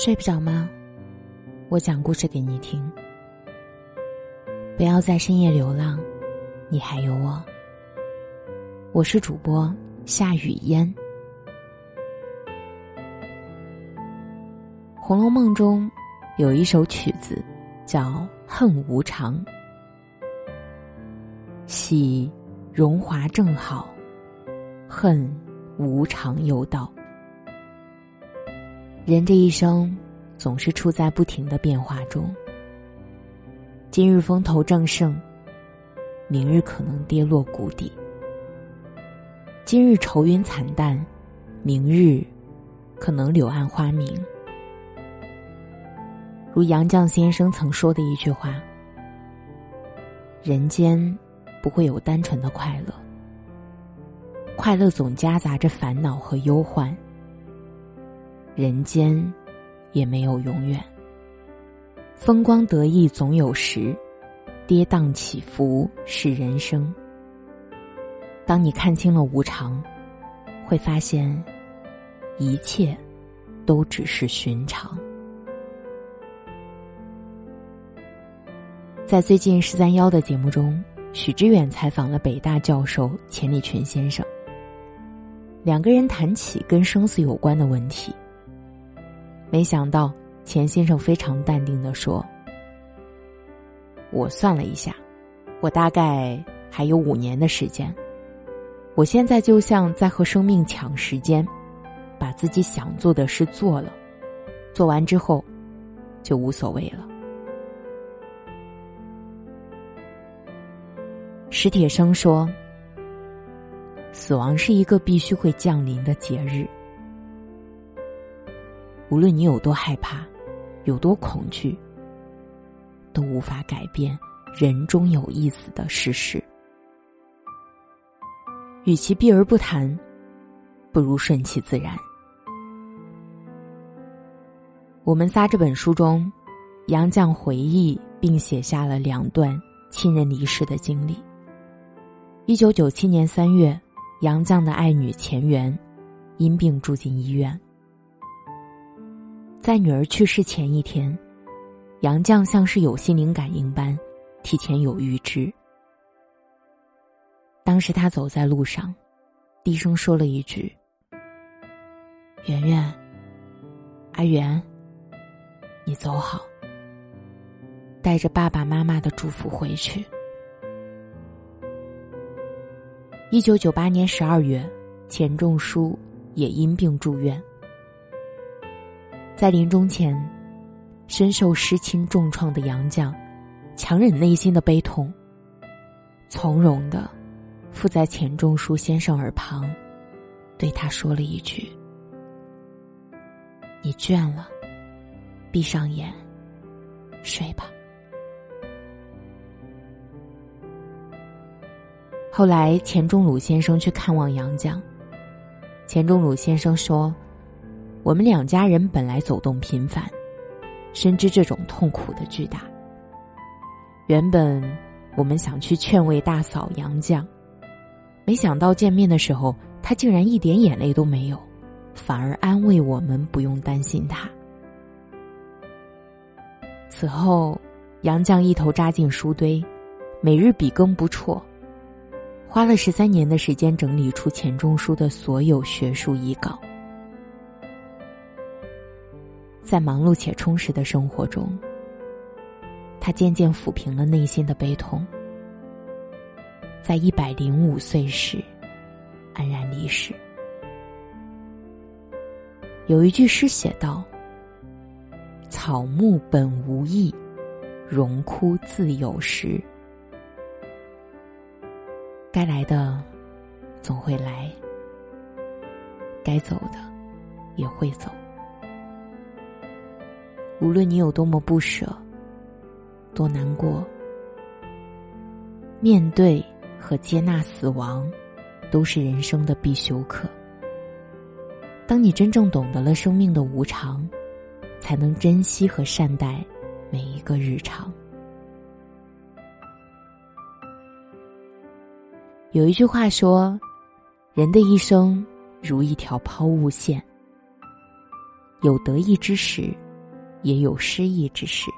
睡不着吗？我讲故事给你听。不要在深夜流浪，你还有我。我是主播夏雨嫣。《红楼梦》中有一首曲子叫《恨无常》，喜荣华正好，恨无常有道。人这一生总是处在不停的变化中，今日风头正盛，明日可能跌落谷底；今日愁云惨淡，明日可能柳暗花明。如杨绛先生曾说的一句话：“人间不会有单纯的快乐，快乐总夹杂着烦恼和忧患。”人间，也没有永远。风光得意总有时，跌宕起伏是人生。当你看清了无常，会发现，一切都只是寻常。在最近十三幺的节目中，许知远采访了北大教授钱理群先生，两个人谈起跟生死有关的问题。没想到，钱先生非常淡定的说：“我算了一下，我大概还有五年的时间。我现在就像在和生命抢时间，把自己想做的事做了，做完之后，就无所谓了。”史铁生说：“死亡是一个必须会降临的节日。”无论你有多害怕，有多恐惧，都无法改变人终有一死的事实。与其避而不谈，不如顺其自然。我们仨这本书中，杨绛回忆并写下了两段亲人离世的经历。一九九七年三月，杨绛的爱女钱媛因病住进医院。在女儿去世前一天，杨绛像是有心灵感应般，提前有预知。当时他走在路上，低声说了一句：“圆圆，阿元，你走好，带着爸爸妈妈的祝福回去。”一九九八年十二月，钱钟书也因病住院。在临终前，深受失亲重创的杨绛，强忍内心的悲痛，从容的附在钱钟书先生耳旁，对他说了一句：“你倦了，闭上眼，睡吧。”后来，钱钟鲁先生去看望杨绛，钱钟鲁先生说。我们两家人本来走动频繁，深知这种痛苦的巨大。原本我们想去劝慰大嫂杨绛，没想到见面的时候，她竟然一点眼泪都没有，反而安慰我们不用担心她。此后，杨绛一头扎进书堆，每日笔耕不辍，花了十三年的时间整理出钱钟书的所有学术遗稿。在忙碌且充实的生活中，他渐渐抚平了内心的悲痛。在一百零五岁时，安然离世。有一句诗写道：“草木本无意，荣枯自有时。该来的总会来，该走的也会走。”无论你有多么不舍，多难过，面对和接纳死亡，都是人生的必修课。当你真正懂得了生命的无常，才能珍惜和善待每一个日常。有一句话说：“人的一生如一条抛物线，有得意之时。”也有失意之时。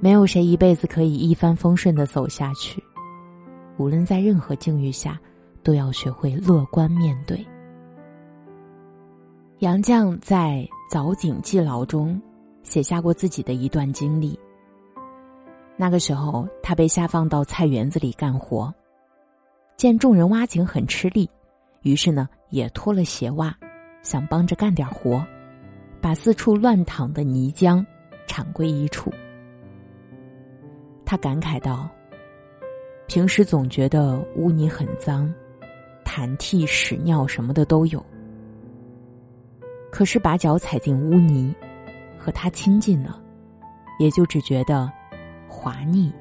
没有谁一辈子可以一帆风顺的走下去，无论在任何境遇下，都要学会乐观面对。杨绛在《藻井记牢》中写下过自己的一段经历。那个时候，他被下放到菜园子里干活，见众人挖井很吃力，于是呢，也脱了鞋袜，想帮着干点活，把四处乱淌的泥浆铲归一处。他感慨道：“平时总觉得污泥很脏，痰涕、屎尿什么的都有。可是把脚踩进污泥，和他亲近了，也就只觉得滑腻，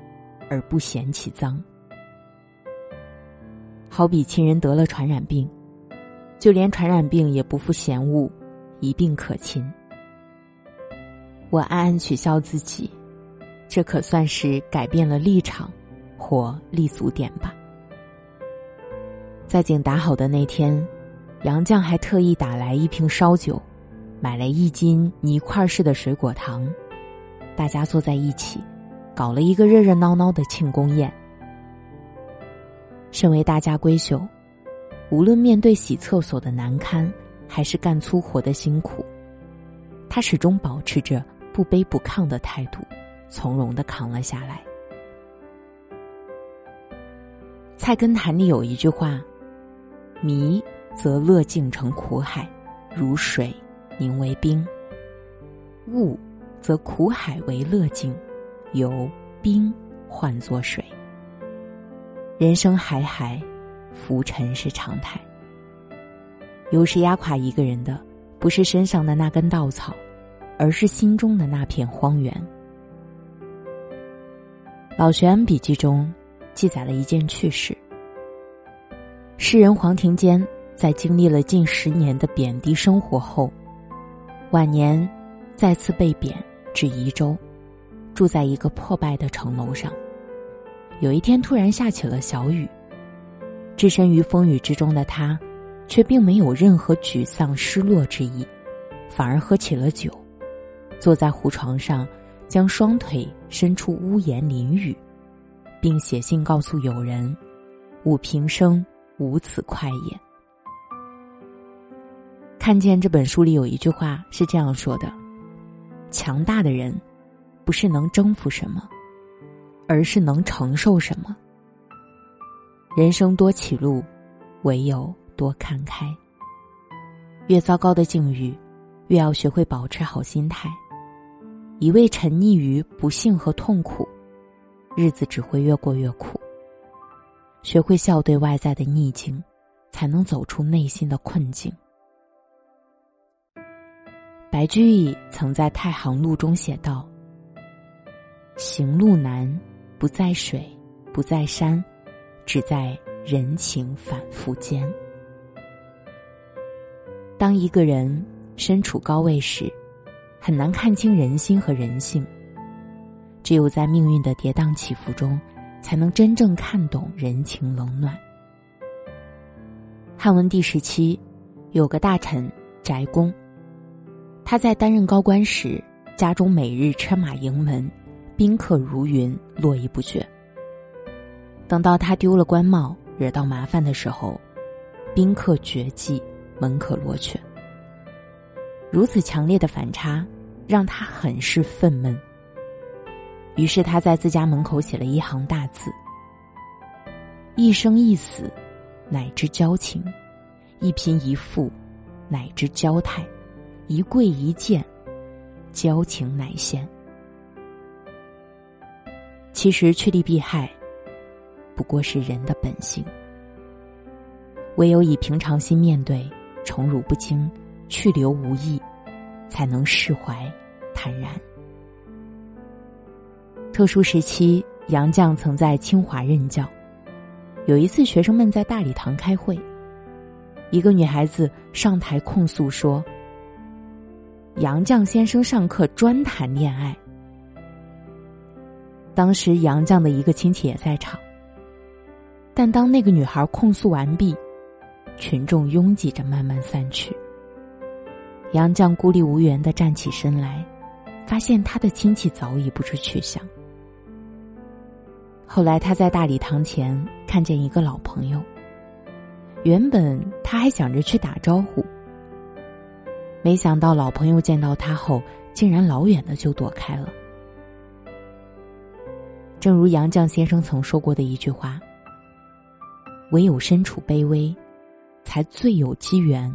而不嫌弃脏。好比亲人得了传染病，就连传染病也不负嫌恶，一并可亲。我暗暗取笑自己。”这可算是改变了立场，或立足点吧。在井打好的那天，杨绛还特意打来一瓶烧酒，买了一斤泥块式的水果糖，大家坐在一起，搞了一个热热闹闹的庆功宴。身为大家闺秀，无论面对洗厕所的难堪，还是干粗活的辛苦，他始终保持着不卑不亢的态度。从容的扛了下来。《菜根谭》里有一句话：“迷则乐境成苦海，如水凝为冰；悟则苦海为乐境，由冰换作水。人生海海，浮沉是常态。有时压垮一个人的，不是身上的那根稻草，而是心中的那片荒原。”老玄笔记中记载了一件趣事：诗人黄庭坚在经历了近十年的贬低生活后，晚年再次被贬至宜州，住在一个破败的城楼上。有一天突然下起了小雨，置身于风雨之中的他，却并没有任何沮丧失落之意，反而喝起了酒，坐在胡床上。将双腿伸出屋檐淋雨，并写信告诉友人：“吾平生无此快也。”看见这本书里有一句话是这样说的：“强大的人，不是能征服什么，而是能承受什么。人生多歧路，唯有多看开。越糟糕的境遇，越要学会保持好心态。”一味沉溺于不幸和痛苦，日子只会越过越苦。学会笑对外在的逆境，才能走出内心的困境。白居易曾在《太行路》中写道：“行路难，不在水，不在山，只在人情反复间。”当一个人身处高位时，很难看清人心和人性，只有在命运的跌宕起伏中，才能真正看懂人情冷暖。汉文帝时期，有个大臣翟公，他在担任高官时，家中每日车马盈门，宾客如云，络绎不绝。等到他丢了官帽，惹到麻烦的时候，宾客绝迹，门可罗雀。如此强烈的反差，让他很是愤懑。于是他在自家门口写了一行大字：“一生一死，乃知交情；一贫一富，乃知交态；一贵一贱，交情乃现。”其实趋利避害，不过是人的本性。唯有以平常心面对，宠辱不惊。去留无意，才能释怀坦然。特殊时期，杨绛曾在清华任教。有一次，学生们在大礼堂开会，一个女孩子上台控诉说：“杨绛先生上课专谈恋爱。”当时，杨绛的一个亲戚也在场。但当那个女孩控诉完毕，群众拥挤着慢慢散去。杨绛孤立无援的站起身来，发现他的亲戚早已不知去向。后来他在大礼堂前看见一个老朋友，原本他还想着去打招呼，没想到老朋友见到他后，竟然老远的就躲开了。正如杨绛先生曾说过的一句话：“唯有身处卑微，才最有机缘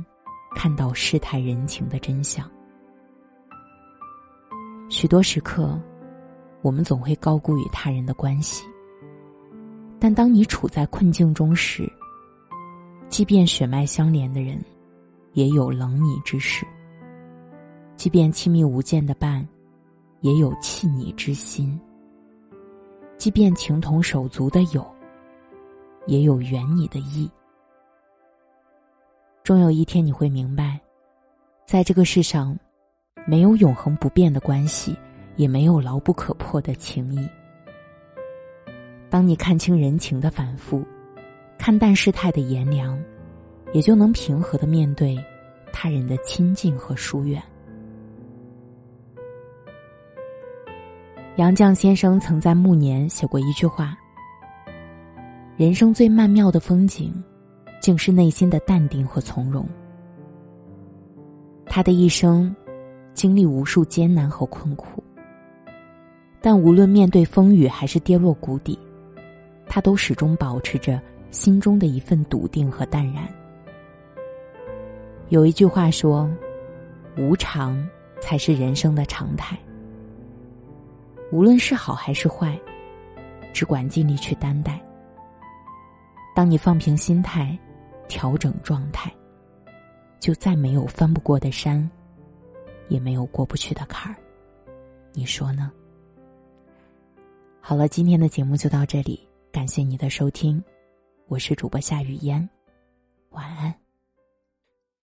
看到世态人情的真相。”许多时刻，我们总会高估与他人的关系。但当你处在困境中时，即便血脉相连的人，也有冷你之时；即便亲密无间的伴，也有弃你之心；即便情同手足的友，也有远你的意。终有一天你会明白，在这个世上，没有永恒不变的关系，也没有牢不可破的情谊。当你看清人情的反复，看淡世态的炎凉，也就能平和的面对他人的亲近和疏远。杨绛先生曾在暮年写过一句话：“人生最曼妙的风景，竟是内心的淡定和从容。”他的一生经历无数艰难和困苦，但无论面对风雨还是跌落谷底。他都始终保持着心中的一份笃定和淡然。有一句话说：“无常才是人生的常态。”无论是好还是坏，只管尽力去担待。当你放平心态，调整状态，就再没有翻不过的山，也没有过不去的坎儿。你说呢？好了，今天的节目就到这里。感谢你的收听，我是主播夏雨嫣，晚安。